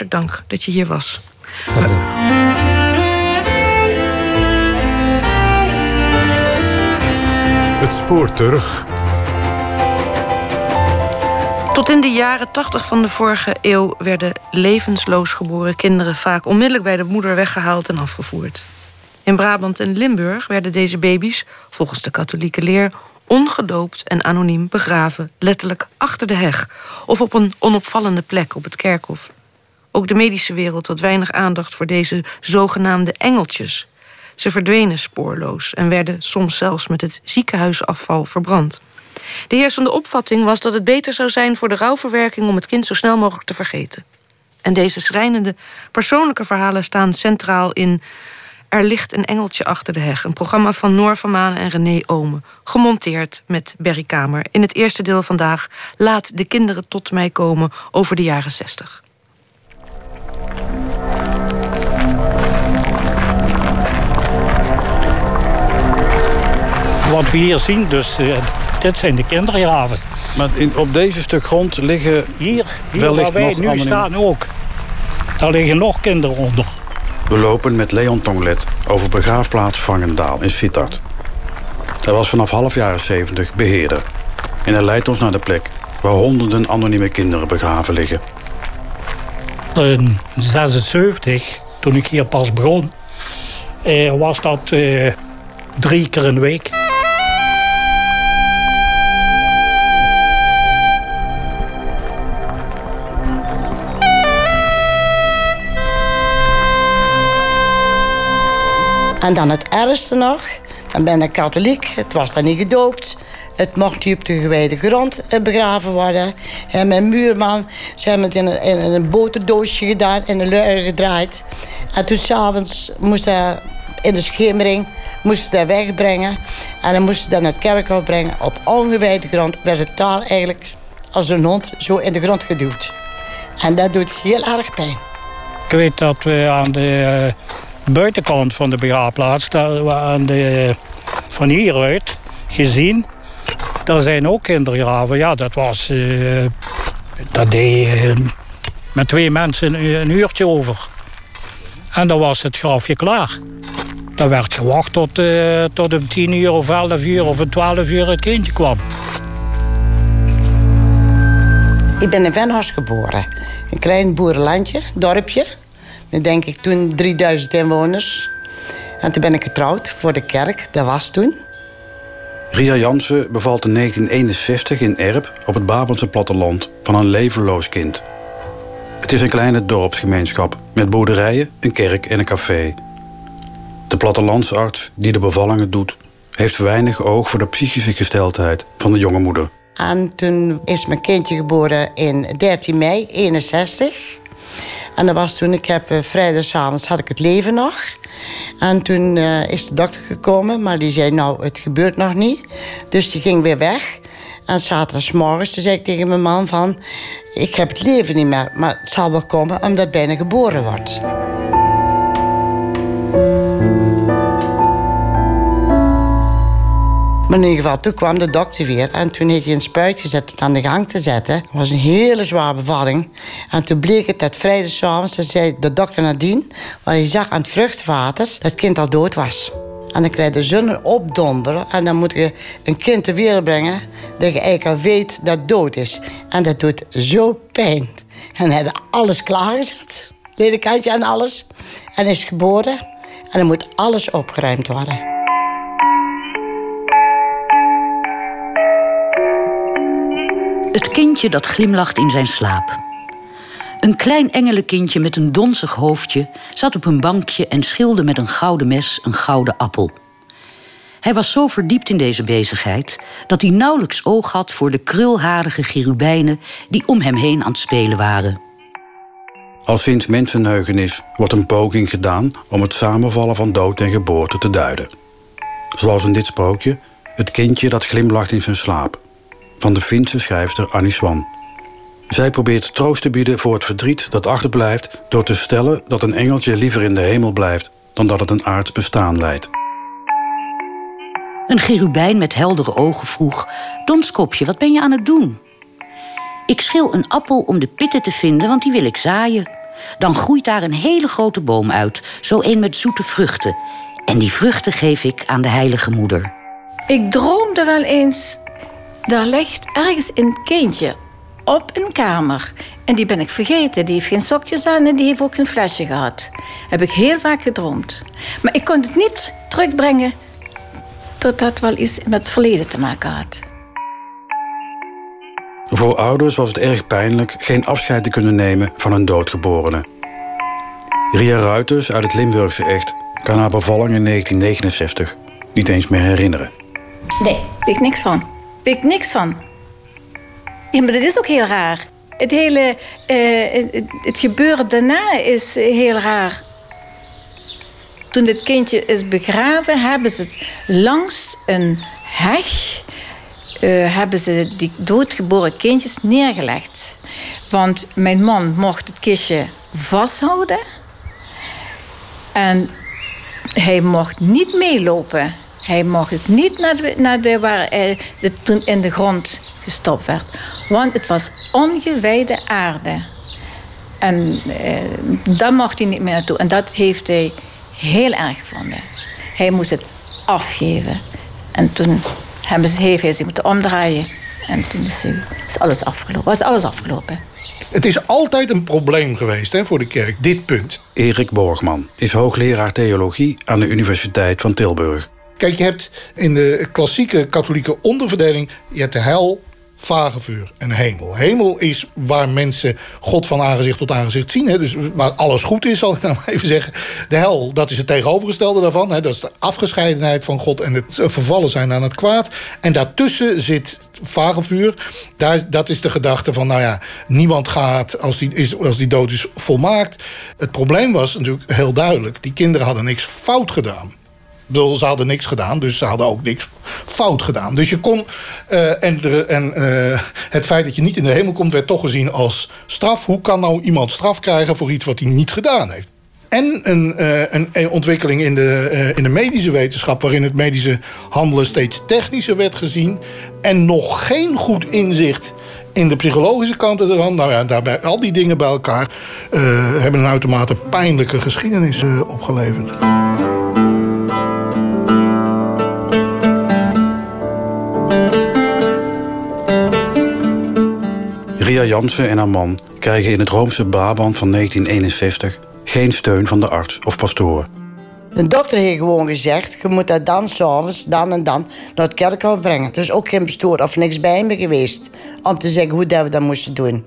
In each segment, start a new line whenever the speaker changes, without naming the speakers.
hartelijk dank dat je hier was.
Het spoor terug.
Tot in de jaren 80 van de vorige eeuw werden levensloos geboren kinderen vaak onmiddellijk bij de moeder weggehaald en afgevoerd. In Brabant en Limburg werden deze baby's, volgens de katholieke leer, ongedoopt en anoniem begraven, letterlijk achter de heg of op een onopvallende plek op het kerkhof. Ook de medische wereld had weinig aandacht voor deze zogenaamde engeltjes. Ze verdwenen spoorloos en werden soms zelfs met het ziekenhuisafval verbrand. De heersende opvatting was dat het beter zou zijn voor de rouwverwerking om het kind zo snel mogelijk te vergeten. En deze schrijnende persoonlijke verhalen staan centraal in Er ligt een engeltje achter de heg. Een programma van Noor van Maan en René Omen. Gemonteerd met Berry Kamer. In het eerste deel vandaag Laat de kinderen tot mij komen over de jaren 60.
Hier zien, dus uh, dit zijn de kindergraven.
Maar in, op deze stuk grond liggen
Hier, hier
wellicht
waar wij
nog
nu
anoniem-
staan ook. Daar liggen nog kinderen onder.
We lopen met Leon Tonglet over begraafplaats Vangendaal in Sittard. Hij was vanaf half jaren 70 beheerder. En hij leidt ons naar de plek waar honderden anonieme kinderen begraven liggen.
In 76, toen ik hier pas begon, eh, was dat eh, drie keer een week.
En dan het ergste nog, dan ben ik katholiek, het was dan niet gedoopt. Het mocht niet op de gewijde grond eh, begraven worden. En mijn muurman, ze hebben het in een, in boterdoosje gedaan, in een leur gedraaid. En toen s'avonds moest hij in de schemering moesten ze wegbrengen. En dan moesten ze dat naar het kerkhof brengen. Op ongewijde grond werd het daar eigenlijk als een hond zo in de grond geduwd. En dat doet heel erg pijn.
Ik weet dat we aan de eh, buitenkant van de begraafplaats, de, van hieruit gezien, daar zijn ook kindergraven. Ja, dat was. eh, dat deed eh, met twee mensen een, uurtje over. En dan was het grafje klaar. Dan werd gewacht tot, eh, tot om tien uur of elf uur of om twaalf uur het kindje kwam.
Ik ben in Venhorst geboren. Een klein boerenlandje, dorpje. Denk ik toen 3000 inwoners. En toen ben ik getrouwd voor de kerk, dat was toen.
Ria Jansen bevalt in 1961 in Erp op het Brabantse platteland van een levenloos kind. Het is een kleine dorpsgemeenschap met boerderijen, een kerk en een café. De plattelandsarts die de bevallingen doet, heeft weinig oog voor de psychische gesteldheid van de jonge moeder.
En toen is mijn kindje geboren in 13 mei 61. En dat was toen, ik heb uh, vrijdagavond had ik het leven nog. En toen uh, is de dokter gekomen, maar die zei nou, het gebeurt nog niet. Dus die ging weer weg. En zaterdagsmorgens toen zei ik tegen mijn man van... ik heb het leven niet meer, maar het zal wel komen omdat bijna geboren wordt. Maar in ieder geval, toen kwam de dokter weer. En toen heeft hij een spuit gezet om aan de gang te zetten. Het was een hele zware bevalling. En toen bleek het dat vrijdagavond, ze zei de dokter nadien... waar je zag aan het vruchtwater dat het kind al dood was. En dan krijg je zo'n opdonderen. En dan moet je een kind ter wereld brengen... dat je eigenlijk al weet dat het dood is. En dat doet zo pijn. En hij had alles klaargezet. Ledekantje en alles. En is geboren. En dan moet alles opgeruimd worden.
Kindje dat glimlacht in zijn slaap. Een klein engelenkindje met een donzig hoofdje zat op een bankje en schilde met een gouden mes een gouden appel. Hij was zo verdiept in deze bezigheid dat hij nauwelijks oog had voor de krulharige cherubijnen die om hem heen aan het spelen waren.
Al sinds mensenheugenis wordt een poging gedaan om het samenvallen van dood en geboorte te duiden. Zoals in dit sprookje, het kindje dat glimlacht in zijn slaap van de Finse schrijfster Annie Swan. Zij probeert troost te bieden voor het verdriet dat achterblijft door te stellen dat een engeltje liever in de hemel blijft dan dat het een aards bestaan leidt.
Een cherubijn met heldere ogen vroeg: Donskopje, wat ben je aan het doen? Ik schil een appel om de pitten te vinden, want die wil ik zaaien. Dan groeit daar een hele grote boom uit, zo een met zoete vruchten. En die vruchten geef ik aan de heilige moeder.
Ik droomde wel eens, daar ligt ergens een kindje op een kamer. En die ben ik vergeten. Die heeft geen sokjes aan en die heeft ook geen flesje gehad. Heb ik heel vaak gedroomd. Maar ik kon het niet terugbrengen tot dat wel iets met het verleden te maken had.
Voor ouders was het erg pijnlijk geen afscheid te kunnen nemen van een doodgeborene. Ria Ruiters uit het Limburgse echt kan haar bevalling in 1969 niet eens meer herinneren.
Nee, weet ik niks van. Ik niks van. Ja, maar dat is ook heel raar. Het hele uh, het gebeuren daarna is heel raar. Toen dit kindje is begraven, hebben ze het langs een heg uh, hebben ze die doodgeboren kindjes neergelegd. Want mijn man mocht het kistje vasthouden. En hij mocht niet meelopen. Hij mocht het niet naar de, naar de waar hij de, toen in de grond gestopt werd. Want het was ongewijde aarde. En eh, daar mocht hij niet meer naartoe. En dat heeft hij heel erg gevonden. Hij moest het afgeven. En toen hebben ze, heeft hij zich moeten omdraaien. En toen is, is alles afgelopen. Was alles afgelopen.
Het is altijd een probleem geweest hè, voor de kerk, dit punt.
Erik Borgman is hoogleraar theologie aan de Universiteit van Tilburg.
Kijk, je hebt in de klassieke katholieke onderverdeling... je hebt de hel, vagevuur en hemel. Hemel is waar mensen God van aangezicht tot aangezicht zien. Hè? Dus waar alles goed is, zal ik nou even zeggen. De hel, dat is het tegenovergestelde daarvan. Hè? Dat is de afgescheidenheid van God en het vervallen zijn aan het kwaad. En daartussen zit vagevuur. Daar, dat is de gedachte van, nou ja, niemand gaat als die, is, als die dood is volmaakt. Het probleem was natuurlijk heel duidelijk. Die kinderen hadden niks fout gedaan ze hadden niks gedaan, dus ze hadden ook niks fout gedaan. Dus je kon. Uh, en en uh, het feit dat je niet in de hemel komt, werd toch gezien als straf. Hoe kan nou iemand straf krijgen voor iets wat hij niet gedaan heeft? En een, uh, een, ontwikkeling in de, in de medische wetenschap, waarin het medische handelen steeds technischer werd gezien. En nog geen goed inzicht in de psychologische kanten ervan. Nou ja, daarbij al die dingen bij elkaar hebben een uitermate pijnlijke geschiedenis opgeleverd.
Ria Jansen en haar man krijgen in het Roomse Brabant van 1961 geen steun van de arts of pastoor.
De dokter heeft gewoon gezegd: je moet dat dan s'avonds, dan en dan, naar het kerkhof brengen. Dus ook geen pastoor of niks bij me geweest om te zeggen hoe dat we dat moesten doen.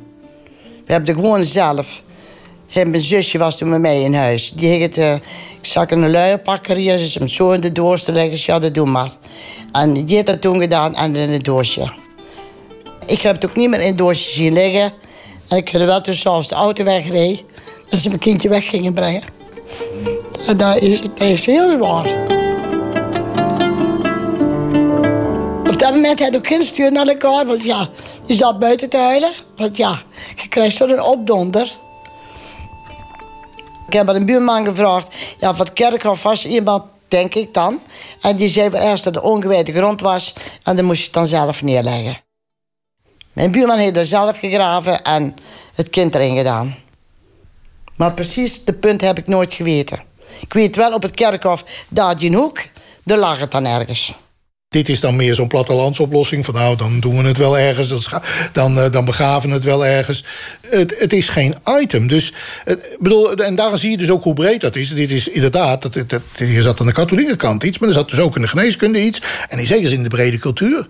We hebben het gewoon zelf. mijn zusje was toen met mij in huis. Die het, uh, ik zag een luier pakken hier, ze hem zo in de doos te leggen. Ja, dat doe maar. En die heeft dat toen gedaan en in het doosje. Ik heb het ook niet meer in doosje zien liggen. En ik heb wel toen zelfs de auto wegreed. Dat ze mijn kindje weg gingen brengen. En dat is, dat is heel zwaar. Op dat moment had ik geen stuur naar elkaar. Want ja, je zat buiten te huilen. Want ja, je krijgt zo'n opdonder. Ik heb aan een buurman gevraagd. Ja, van het kerkhof was iemand, denk ik dan. En die zei eerst dat de ongewijde grond was. En dan moest je dan zelf neerleggen. Mijn buurman heeft er zelf gegraven en het kind erin gedaan. Maar precies het punt heb ik nooit geweten. Ik weet wel op het kerkhof, daar die hoek, daar lag het dan ergens.
Dit is dan meer zo'n plattelandsoplossing. Van nou, dan doen we het wel ergens. Dan, uh, dan begraven we het wel ergens. Het, het is geen item. Dus, bedoel, en daar zie je dus ook hoe breed dat is. Dit is inderdaad, dat, dat, hier zat aan de katholieke kant iets. Maar er zat dus ook in de geneeskunde iets. En in zekere in de brede cultuur.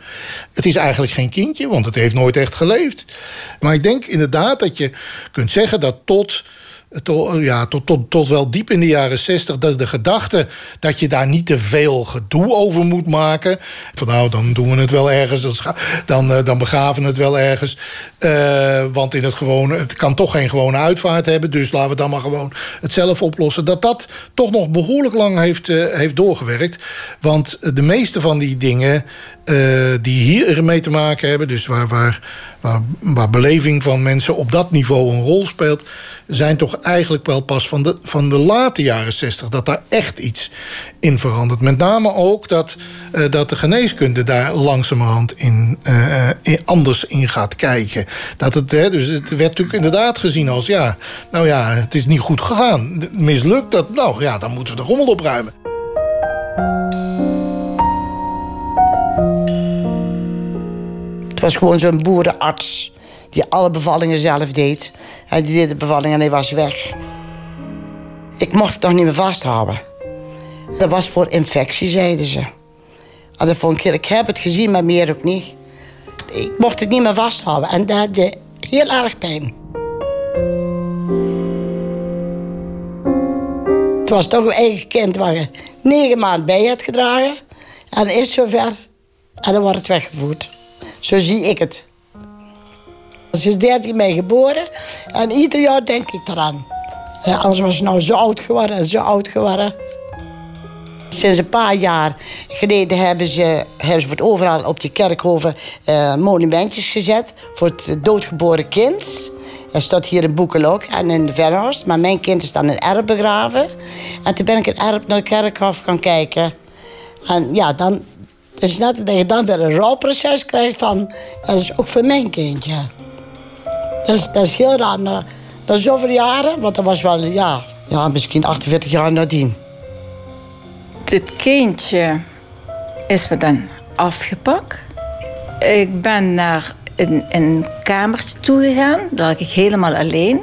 Het is eigenlijk geen kindje, want het heeft nooit echt geleefd. Maar ik denk inderdaad dat je kunt zeggen dat tot tot, ja, tot, tot, tot wel diep in de jaren zestig... de, de gedachte dat je daar niet te veel gedoe over moet maken. Van nou, dan doen we het wel ergens, dan, eh, dan begraven we het wel ergens. Uh, want in het, gewone, het kan toch geen gewone uitvaart hebben... dus laten we dan maar gewoon het zelf oplossen. Dat dat toch nog behoorlijk lang heeft, uh, heeft doorgewerkt. Want de meeste van die dingen uh, die hier mee te maken hebben... dus waar, waar, waar, waar beleving van mensen op dat niveau een rol speelt zijn toch eigenlijk wel pas van de, van de late jaren 60 dat daar echt iets in verandert. Met name ook dat, uh, dat de geneeskunde daar langzamerhand in, in, anders in gaat kijken. Dat het, hè, dus het werd natuurlijk inderdaad gezien als ja, nou ja, het is niet goed gegaan. Mislukt dat, nou ja, dan moeten we de rommel opruimen.
Het was gewoon zo'n boerenarts die alle bevallingen zelf deed. Hij deed de bevalling en hij was weg. Ik mocht het nog niet meer vasthouden. Dat was voor infectie, zeiden ze. En dat vond ik, ik heb het gezien, maar meer ook niet. Ik mocht het niet meer vasthouden en dat deed heel erg pijn. Het was toch een eigen kind waar je negen maanden bij had gedragen. En is zover. En dan wordt het weggevoerd. Zo zie ik het. Ze is 13 mei geboren en ieder jaar denk ik eraan. Ja, anders was ze nou zo oud geworden en zo oud geworden. Sinds een paar jaar geleden hebben ze, hebben ze voor het overal op die kerkhoven uh, monumentjes gezet voor het doodgeboren kind. Er staat hier in Boekelok en in de Verhorst. Maar mijn kind is dan in Erp begraven. En toen ben ik in Erp naar het kerkhof gaan kijken. En ja, dan het net dat je dan weer een rouwproces krijgt van... dat is ook voor mijn kindje. Dat is, heel raar. Na, na zoveel jaren, want dat was wel, ja, ja, misschien 48 jaar nadien.
Dit kindje is me dan afgepakt. Ik ben naar een, een kamertje toegegaan. Daar was ik helemaal alleen.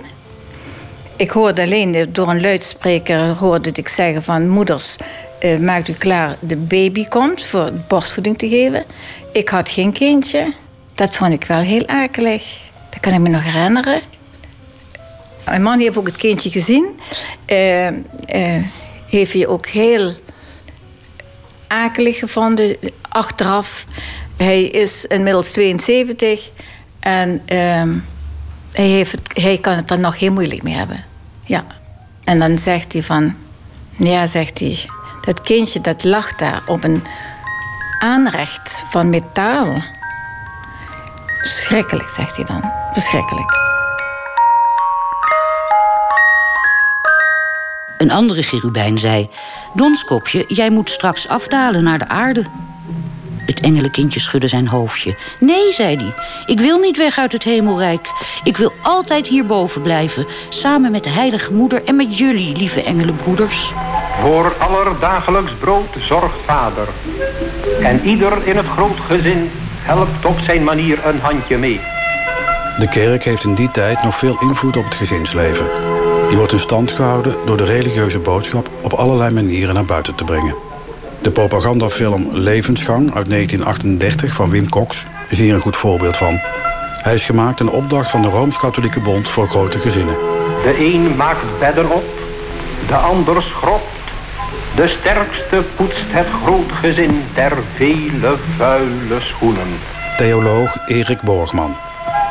Ik hoorde alleen door een luidspreker hoorde ik zeggen van moeders, uh, maakt u klaar, de baby komt voor borstvoeding te geven. Ik had geen kindje. Dat vond ik wel heel akelig. Dat kan ik me nog herinneren. Mijn man heeft ook het kindje gezien. Uh, uh, heeft hij ook heel akelig gevonden achteraf. Hij is inmiddels 72 en uh, hij, heeft hij kan het er nog heel moeilijk mee hebben. Ja. En dan zegt hij van, ja, zegt hij, dat kindje dat lag daar op een aanrecht van metaal. Verschrikkelijk, zegt hij dan. Verschrikkelijk.
Een andere cherubijn zei: Donskopje, jij moet straks afdalen naar de aarde. Het engelenkindje schudde zijn hoofdje. Nee, zei hij, ik wil niet weg uit het hemelrijk. Ik wil altijd hierboven blijven, samen met de heilige moeder en met jullie, lieve engelenbroeders.
Voor aller dagelijks brood zorgt vader. En ieder in het groot gezin helpt op zijn manier een handje mee.
De kerk heeft in die tijd nog veel invloed op het gezinsleven. Die wordt in stand gehouden door de religieuze boodschap op allerlei manieren naar buiten te brengen. De propagandafilm Levensgang uit 1938 van Wim Cox is hier een goed voorbeeld van. Hij is gemaakt in opdracht van de Rooms-Katholieke Bond voor grote gezinnen.
De een maakt bedden op, de ander schrobt. De sterkste poetst het groot gezin ter vele vuile schoenen.
Theoloog Erik Borgman.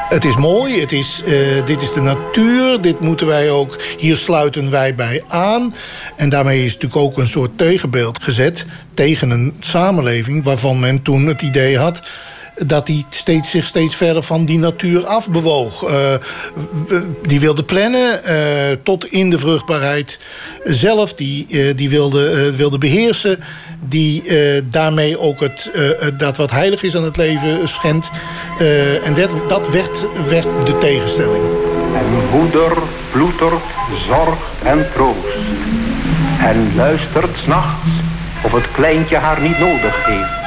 Het is mooi, het is, uh, dit is de natuur, dit moeten wij ook, hier sluiten wij bij aan. En daarmee is natuurlijk ook een soort tegenbeeld gezet tegen een samenleving waarvan men toen het idee had dat hij steeds, zich steeds verder van die natuur afbewoog. Uh, die wilde plannen uh, tot in de vruchtbaarheid zelf. Die, uh, die wilde, wilde beheersen. Die daarmee ook het, dat wat heilig is aan het leven schendt. en dat, dat werd, werd de tegenstelling.
En moeder ploetert zorg en troost. En luistert s'nachts of het kleintje haar niet nodig heeft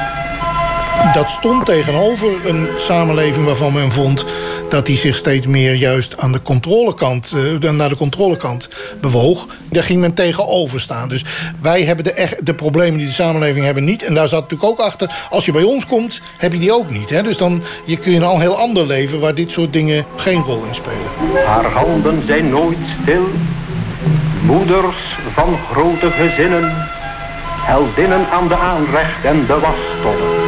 dat stond tegenover een samenleving waarvan men vond dat die zich steeds meer juist aan de controlekant, uh, naar de controlekant bewoog. Daar ging men tegenover staan. Dus wij hebben de, de problemen die de samenleving hebben niet. En daar zat natuurlijk ook achter, als je bij ons komt, heb je die ook niet. Hè? Dus dan je kun je een al heel ander leven waar dit soort dingen geen rol in spelen.
Haar handen zijn nooit stil. Moeders van grote gezinnen. Heldinnen aan de aanrecht en de wasstonnen.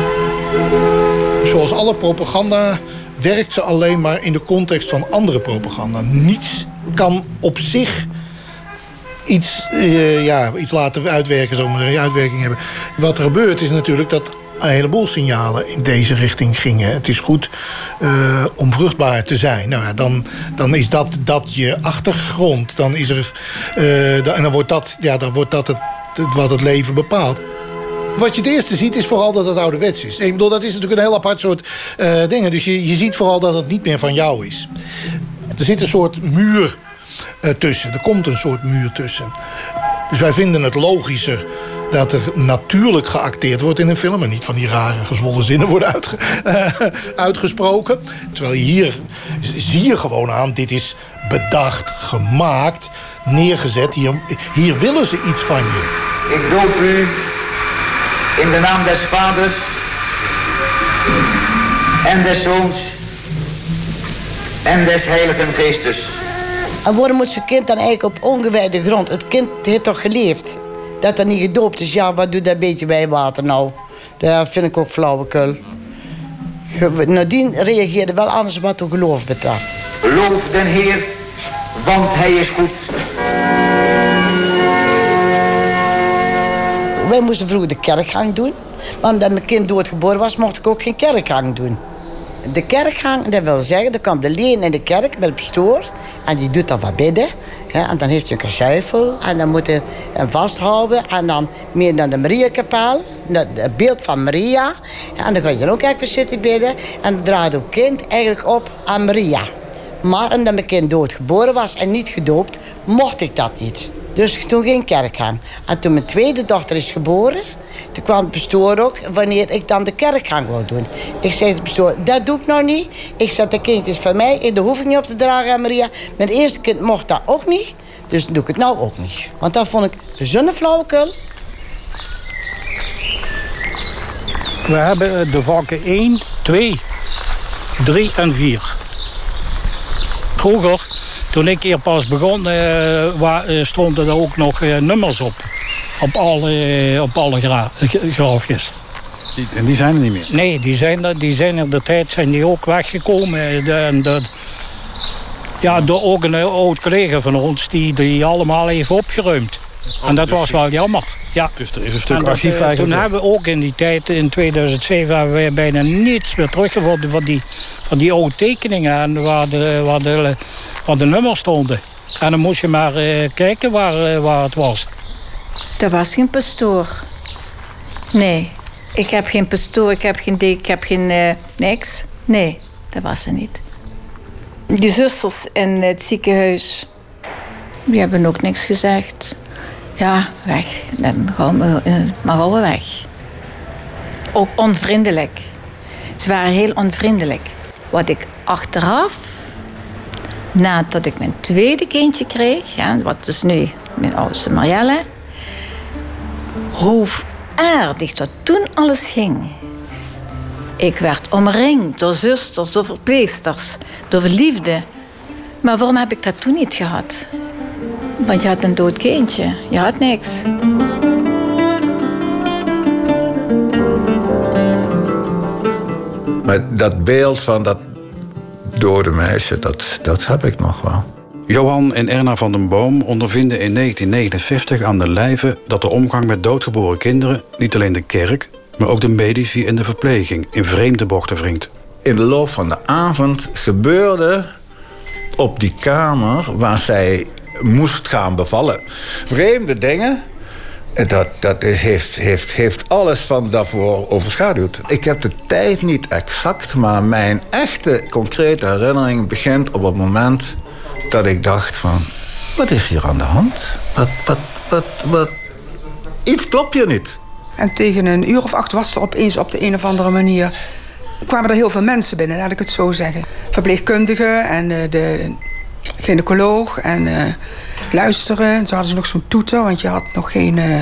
Zoals alle propaganda werkt ze alleen maar in de context van andere propaganda. Niets kan op zich iets, uh, ja, iets laten uitwerken, zomaar een uitwerking hebben. Wat er gebeurt is natuurlijk dat een heleboel signalen in deze richting gingen. Het is goed uh, om vruchtbaar te zijn. Nou ja, dan, dan is dat, dat je achtergrond. Dan is er, uh, en dan wordt dat, ja, dan wordt dat het, wat het leven bepaalt. Wat je het eerste ziet is vooral dat het ouderwets is. Ik bedoel, dat is natuurlijk een heel apart soort uh, dingen. Dus je, je ziet vooral dat het niet meer van jou is. Er zit een soort muur uh, tussen. Er komt een soort muur tussen. Dus wij vinden het logischer dat er natuurlijk geacteerd wordt in een film... en niet van die rare gezwollen zinnen worden uh, uitgesproken. Terwijl hier zie je gewoon aan, dit is bedacht, gemaakt, neergezet. Hier, hier willen ze iets van je.
Ik doop u in de naam des Vaders en des Zoons en des Heiligen Geestes.
En waarom moet zijn kind dan eigenlijk op ongewijde grond? Het kind heeft toch geleefd? Dat er niet gedoopt is, ja, wat doet dat beetje bij water nou? Dat vind ik ook flauwekul. Nadien reageerde wel anders wat het geloof betreft.
Loof den Heer, want Hij is goed.
Wij moesten vroeger de kerkgang doen. Maar omdat mijn kind doodgeboren was, mocht ik ook geen kerkgang doen. De kerkgang, dat wil zeggen, dan komt de leen in de kerk met een pastoor. En die doet dan wat bidden. Hè, en dan heeft hij een kassuifel. En dan moet hij hem vasthouden. En dan meer naar de Mariakapel. Het beeld van Maria. En dan ga je dan ook even zitten bidden. En dan draait het kind eigenlijk op aan Maria. Maar omdat mijn kind doodgeboren was en niet gedoopt, mocht ik dat niet. Dus toen ging kerkgang. En toen mijn tweede dochter is geboren, toen kwam het bestuur ook wanneer ik dan de kerkgang wou doen. Ik zei het bestuur, dat doe ik nou niet. Ik zet de kindjes van mij, daar hoef ik niet op te dragen aan Maria. Mijn eerste kind mocht dat ook niet, dus doe ik het nou ook niet. Want dat vond ik zo'n flauwekul.
We hebben de vakken 1, 2, 3 en 4. Vroeger toen ik hier pas begon, uh, stonden er ook nog uh, nummers op. Op alle, op alle gra graafjes.
Die, en die zijn er niet meer?
Nee, die zijn er, die zijn er de tijd zijn die ook weggekomen. De, de, ja, door ook een oud collega van ons die die allemaal heeft opgeruimd. Oh, en dat dus was wel jammer. Ja.
Dus er is een stuk archief eigenlijk.
Toen hebben we ook in die tijd, in 2007, hebben we bijna niets meer teruggevonden van die, van die oude tekeningen. En waar de, waar de waar de nummers stonden. En dan moest je maar uh, kijken waar, uh, waar het was.
Er was geen pastoor. Nee, ik heb geen pastoor, ik heb geen ik heb geen uh, niks. Nee, dat was er niet. Die zusters in het ziekenhuis, die hebben ook niks gezegd. Ja, weg. Dan gaan we, maar gaan we weg. Ook onvriendelijk. Ze waren heel onvriendelijk. Wat ik achteraf nadat ik mijn tweede kindje kreeg, ja, wat is nu mijn oudste Marielle, hoe aardig dat toen alles ging. Ik werd omringd door zusters, door verpleegsters, door liefde. Maar waarom heb ik dat toen niet gehad? Want je had een dood kindje, je had niks.
Maar dat beeld van dat dode meisje, dat, dat heb ik nog wel.
Johan en Erna van den Boom ondervinden in 1969 aan de lijve dat de omgang met doodgeboren kinderen niet alleen de kerk, maar ook de medici en de verpleging in vreemde bochten wringt.
In de loop van de avond gebeurde op die kamer waar zij moest gaan bevallen vreemde dingen dat, dat heeft, heeft, heeft alles van daarvoor overschaduwd. Ik heb de tijd niet exact, maar mijn echte concrete herinnering begint op het moment dat ik dacht van... Wat is hier aan de hand? Wat, wat, wat, wat... Iets klopt hier niet.
En tegen een uur of acht was er opeens op de een of andere manier... kwamen er heel veel mensen binnen, laat ik het zo zeggen. Verpleegkundigen en de, de gynaecoloog en... Uh, luisteren. Toen hadden ze nog zo'n toeter, want je had nog geen uh,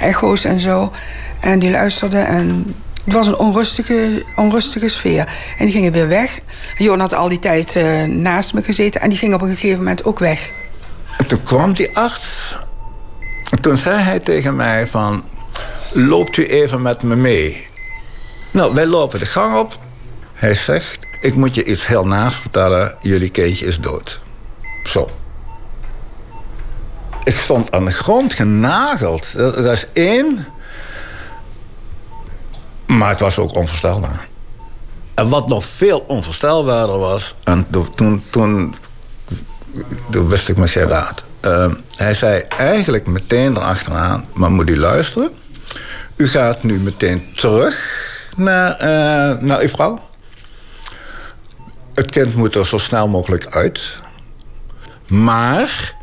echo's en zo. En die luisterden en het was een onrustige, onrustige sfeer. En die gingen weer weg. Johan had al die tijd uh, naast me gezeten en die ging op een gegeven moment ook weg.
En toen kwam die arts. En toen zei hij tegen mij van... loopt u even met me mee? Nou, wij lopen de gang op. Hij zegt, ik moet je iets heel naast vertellen. Jullie kindje is dood. Zo. Ik stond aan de grond genageld. Dat, is één. Maar het was ook onvoorstelbaar. En wat nog veel onvoorstelbaarder was... en toen, toen, wist ik me geen raad. Uh, hij zei eigenlijk meteen erachteraan... maar moet u luisteren? U gaat nu meteen terug naar, uh, naar uw vrouw. Het kind moet er zo snel mogelijk uit. Maar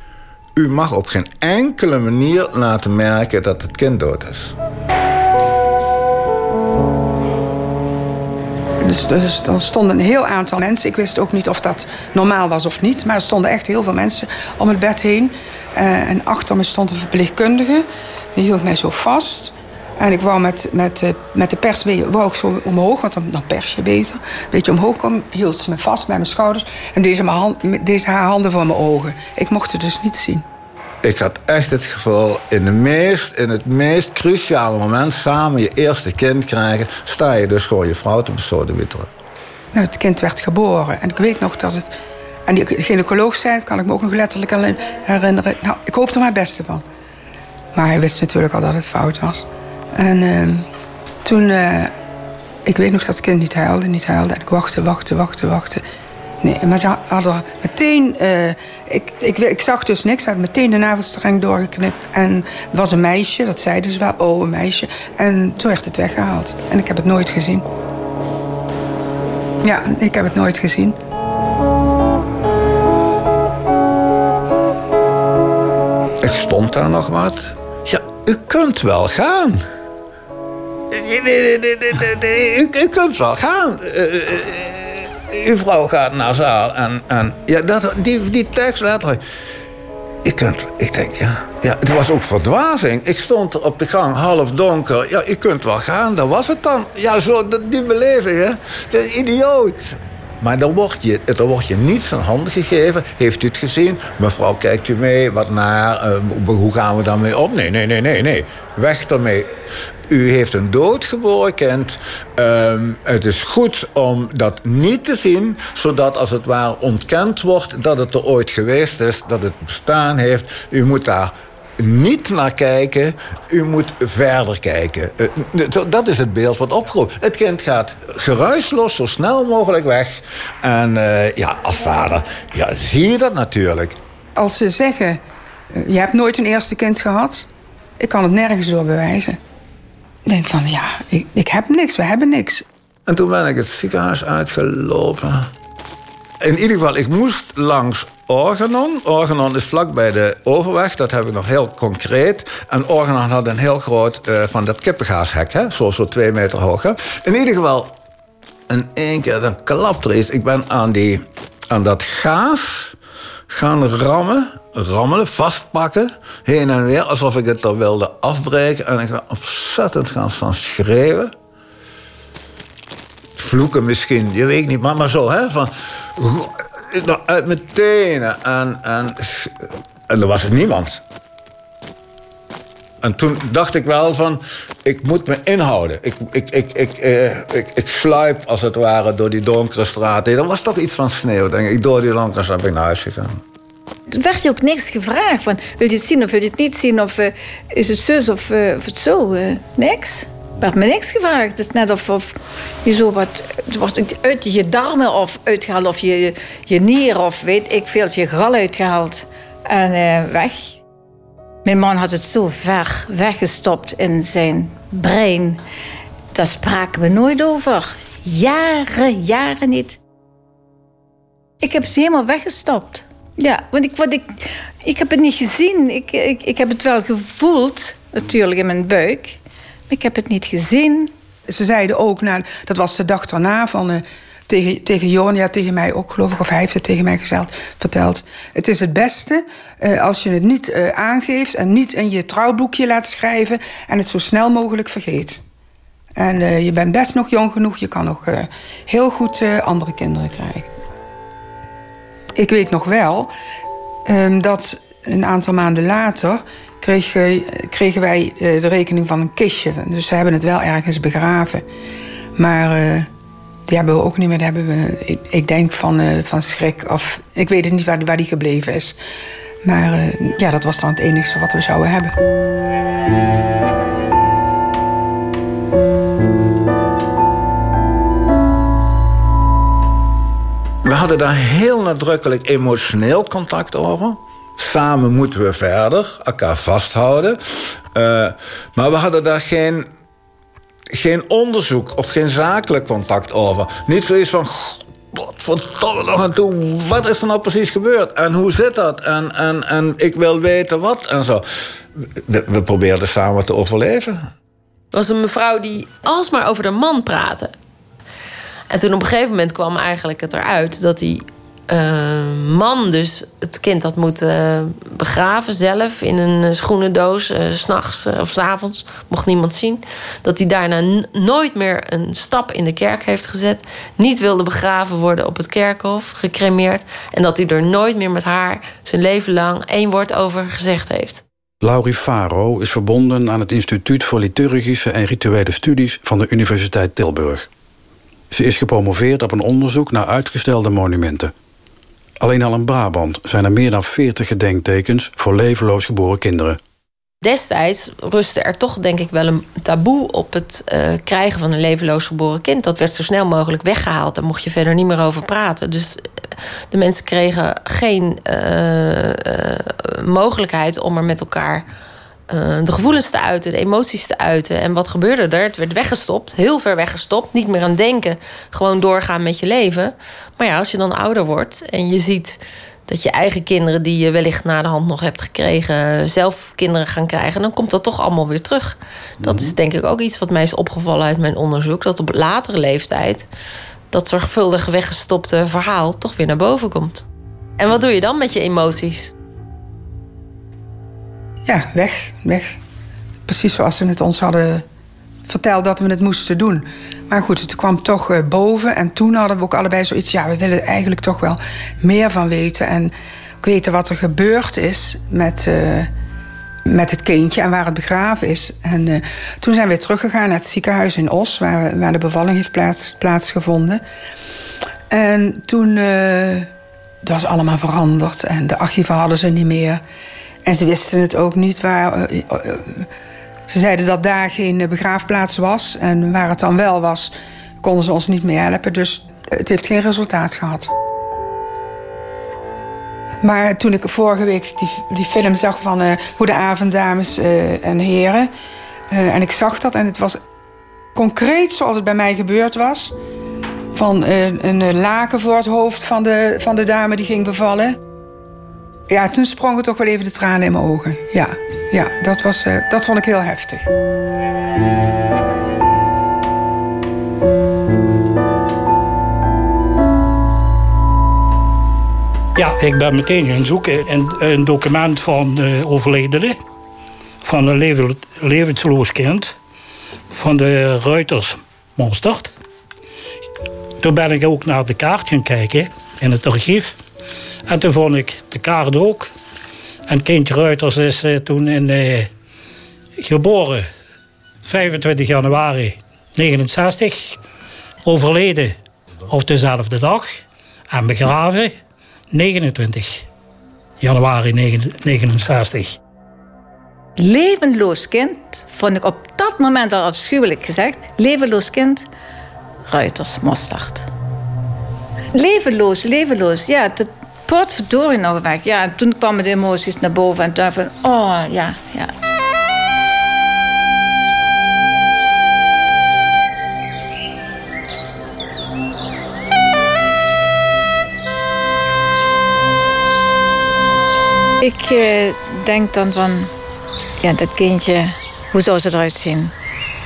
u mag op geen enkele manier laten merken dat het kind dood is.
Dus, dus er stonden een heel aantal mensen. Ik wist ook niet of dat normaal was of niet. Maar er stonden echt heel veel mensen om het bed heen. Uh, en achter me stond een verpleegkundige. Die hield mij zo vast. En ik wou met, met, met de pers wou ik zo omhoog, want dan, pers je beter. Een beetje omhoog komen, hield ze me vast met mijn schouders. En deze, mijn hand, deze haar handen voor mijn ogen. Ik mocht het dus niet zien.
Ik had echt het gevoel, in, de meest, in het meest cruciale moment... samen je eerste kind krijgen... sta je dus gewoon je vrouw te besodemieteren.
Nou, het kind werd geboren. En ik weet nog dat het... En die gynaecoloog zei, dat kan ik me ook nog letterlijk herinneren... nou, ik hoop er maar het beste van. Maar hij wist natuurlijk al dat het fout was. En uh, toen... Uh, ik weet nog dat het kind niet huilde, niet huilde. En ik wachtte, wachtte, wachtte, wachtte. Nee, maar ze hadden meteen... Uh, ik, ik, ik, zag dus niks. Ze hadden meteen de navelstreng doorgeknipt. En het was een meisje, dat zeiden ze wel. Oh, een meisje. En toen werd het weggehaald. En ik heb het nooit gezien. Ja, ik heb het nooit gezien.
Ik stond daar nog wat. Ja, u kunt wel gaan. U kunt wel gaan. Uh, uh, uw vrouw gaat naar zaal. En, en ja, dat, die, die tekst letterlijk. Je kunt, ik denk, ja, ja, het was ook verdwazing. Ik stond op de gang, half donker. Ja, je kunt wel gaan, dat was het dan. Ja, zo, die beleving, hè. Dat is idioot. Maar dan wordt, je, dan wordt je niet van handen gegeven. Heeft u het gezien? Mevrouw, kijkt u mee? Wat naar? Uh, hoe gaan we daarmee om? Nee, nee, nee, nee, nee. Weg ermee. U heeft een doodgeboren kind. Um, het is goed om dat niet te zien, zodat als het ware ontkend wordt dat het er ooit geweest is, dat het bestaan heeft. U moet daar niet naar kijken, u moet verder kijken. Eh, dat is het beeld wat opgroeit. Het kind gaat geruisloos zo snel mogelijk weg. En uh, ja, als vader ja, zie je dat natuurlijk.
Als ze zeggen, eh, je hebt nooit een eerste kind gehad... ik kan het nergens door bewijzen. Ik denk van, ja, ik, ik heb niks, we hebben niks.
En toen ben ik het ziekenhuis uitgelopen. In ieder geval, ik moest langs Organon. Organon is vlak bij de Overweg, dat heb ik nog heel concreet. En Organon had een heel groot, uh, van dat kippengaashek, hè? Zo, zo twee meter hoog. In ieder geval, in één keer, dan klapt er iets. Ik ben aan, die, aan dat gaas gaan rammen, rammelen, vastpakken, heen en weer, alsof ik het er wilde afbreken. En ik ga ontzettend gaan staan schreeuwen. Vloeken misschien, je weet niet, maar, maar zo, hè? Van, nou, uit mijn tenen. En, en, en er was er niemand. En toen dacht ik wel van, ik moet me inhouden. Ik, ik, ik, ik, eh, ik, ik sluip als het ware door die donkere straten. Er was toch iets van sneeuw, denk ik. Door die donkere straat ben ik naar huis gegaan.
Toen werd je ook niks gevraagd. Van, wil je het zien of wil je het niet zien? Of uh, is het zus of, uh, of het zo? Uh, niks. Er werd me niks gevraagd. Het is net of, of je zo wat... Wordt uit je darmen of uitgehaald. Of je, je nier of weet ik veel. Je gal uitgehaald. En weg. Mijn man had het zo ver weggestopt in zijn brein. Daar spraken we nooit over. Jaren, jaren niet. Ik heb ze helemaal weggestopt. Ja, want ik, wat ik, ik heb het niet gezien. Ik, ik, ik heb het wel gevoeld, natuurlijk, in mijn buik. Ik heb het niet gezien.
Ze zeiden ook, nou, dat was de dag daarna, van, uh, tegen, tegen Johan, ja, tegen mij ook, geloof ik, of hij heeft het tegen mij gezeld, verteld. Het is het beste uh, als je het niet uh, aangeeft en niet in je trouwboekje laat schrijven en het zo snel mogelijk vergeet. En je bent best nog jong genoeg, je kan nog heel goed andere kinderen krijgen ik weet nog wel um, dat een aantal maanden later kregen, kregen wij eh, de rekening van een kistje. Dus ze hebben het wel ergens begraven. Maar eh, die hebben we ook niet meer. Die hebben we, ik, denk van, eh, van schrik. Of, ik weet het niet waar, waar die gebleven is. Maar ja, dat was dan het enige wat we zouden hebben.
We hadden daar heel nadrukkelijk emotioneel contact over. Samen moeten we verder, elkaar vasthouden. Uh, maar we hadden daar geen, geen onderzoek of geen zakelijk contact over. Niet zoiets van. Wat nog aan toe, wat is er nou precies gebeurd? En hoe zit dat? En, en, en ik wil weten wat en zo. We, probeerden samen te overleven. Er
was een mevrouw die alsmaar over de man praatte. En toen op een gegeven moment kwam eigenlijk het eruit dat die uh, man dus het kind had moeten begraven zelf in een schoenendoos, uh, s'nachts uh, of s'avonds, mocht niemand zien. Dat hij daarna nooit meer een stap in de kerk heeft gezet, niet wilde begraven worden op het kerkhof, gecremeerd. En dat hij er nooit meer met haar zijn leven lang één woord over gezegd heeft.
Laurie Faro is verbonden aan het Instituut voor Liturgische en Rituele Studies van de Universiteit Tilburg. Ze is gepromoveerd op een onderzoek naar uitgestelde monumenten. Alleen al in Brabant zijn er meer dan 40 gedenktekens voor levenloos geboren kinderen.
Destijds rustte er toch denk ik wel een taboe op het uh, krijgen van een levenloos geboren kind. Dat werd zo snel mogelijk weggehaald. Daar mocht je verder niet meer over praten. Dus eh, de mensen kregen geen uh, mogelijkheid om er met elkaar uh, de gevoelens te uiten, de emoties te uiten. En wat gebeurde er? Het werd weggestopt, heel ver weggestopt. Niet meer aan denken, gewoon doorgaan met je leven. Maar ja, als je dan ouder wordt en je ziet dat je eigen kinderen, die je wellicht na de hand nog hebt gekregen, zelf kinderen gaan krijgen, dan komt dat toch allemaal weer terug. Dat is denk ik ook iets wat mij is opgevallen uit mijn onderzoek. Dat op latere leeftijd dat zorgvuldig weggestopte verhaal toch weer naar boven komt. En wat doe je dan met je emoties?
Ja, weg, weg. Precies zoals ze het ons hadden verteld dat we het moesten doen. Maar goed, het kwam toch eh, boven. En toen hadden we ook allebei zoiets... ja, we willen eigenlijk toch wel meer van weten. En weten wat er gebeurd is met, uh, met het kindje... en waar het begraven is. En uh, toen zijn we teruggegaan naar het ziekenhuis in Os... waar, waar de bevalling heeft plaats, plaatsgevonden. En toen... dat was allemaal veranderd. En de archieven hadden ze niet meer... En ze wisten het ook niet waar. Eh, eh, ze zeiden dat daar geen begraafplaats was. En waar het dan wel was, konden ze ons niet meer helpen. Dus het heeft geen resultaat gehad. Maar toen ik vorige week die, die film zag van uh, Goede dames en heren. En ik zag dat en het was concreet zoals het bij mij gebeurd was. Van een laken voor het hoofd van de, van de dame die ging bevallen. Ja, toen sprongen toch wel even de tranen in mijn ogen. Ja, ja dat, was, uh, dat vond ik heel heftig.
Ja, ik ben meteen gaan zoeken in een document van de overledene. Van een leven, levensloos kind. Van de Reuters Monstert. Toen ben ik ook naar de kaart gaan kijken in het archief. En toen vond ik de kaart ook. En kindje Ruiters is uh, toen in, uh, geboren 25 januari 69. Overleden op dezelfde dag. En begraven 29 januari 69.
Levenloos kind vond ik op dat moment al afschuwelijk gezegd. Levenloos kind, Ruiters Mostard. Levenloos, levenloos. Ja, potverdorie nog weg. Ja, toen kwamen de emoties naar boven en toen van, oh ja, ja. Ik eh, denk dan van, ja, dat kindje, hoe zou ze eruit zien?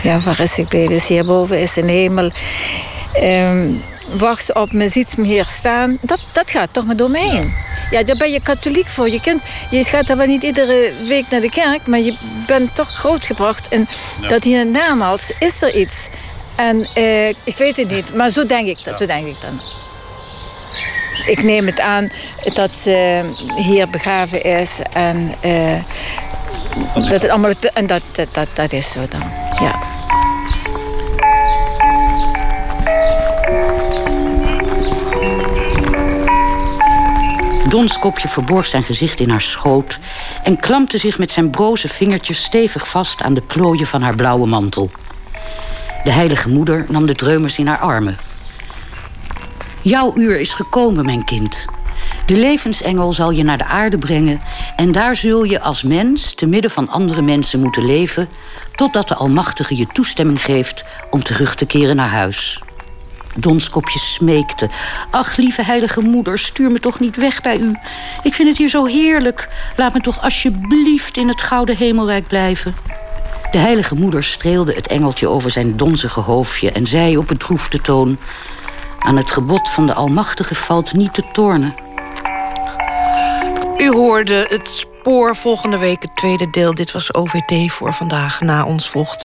Ja, waar is ik gebleven? Is hierboven, is de hemel. Um, wacht op me, ziet me hier staan. Dat, dat gaat toch maar door heen. Ja. daar ben je katholiek voor. Je, kunt, je gaat er wel niet iedere week naar de kerk, maar je bent toch grootgebracht. En dat hier namaals is er iets. En eh, ik weet het niet, maar zo denk ik dat. Zo denk ik dan. Ik neem het aan dat ze hier begraven is en uh, dat het allemaal. En dat, dat, dat is zo dan. Ja.
Donskopje verborg zijn gezicht in haar schoot en klampte zich met zijn broze vingertjes stevig vast aan de plooien van haar blauwe mantel. De heilige moeder nam de dreumers in haar armen. Jouw uur is gekomen, mijn kind. De levensengel zal je naar de aarde brengen en daar zul je als mens te midden van andere mensen moeten leven totdat de Almachtige je toestemming geeft om terug te keren naar huis. Donskopje smeekte. Ach, lieve heilige moeder, stuur me toch niet weg bij u. Ik vind het hier zo heerlijk. Laat me toch alsjeblieft in het gouden hemelrijk blijven. De heilige moeder streelde het engeltje over zijn donzige hoofdje en zei op bedroefde toon: Aan het gebod van de Almachtige valt niet te tornen.
U hoorde het spoor volgende week, het tweede deel. Dit was OVT voor vandaag. Na ons volgt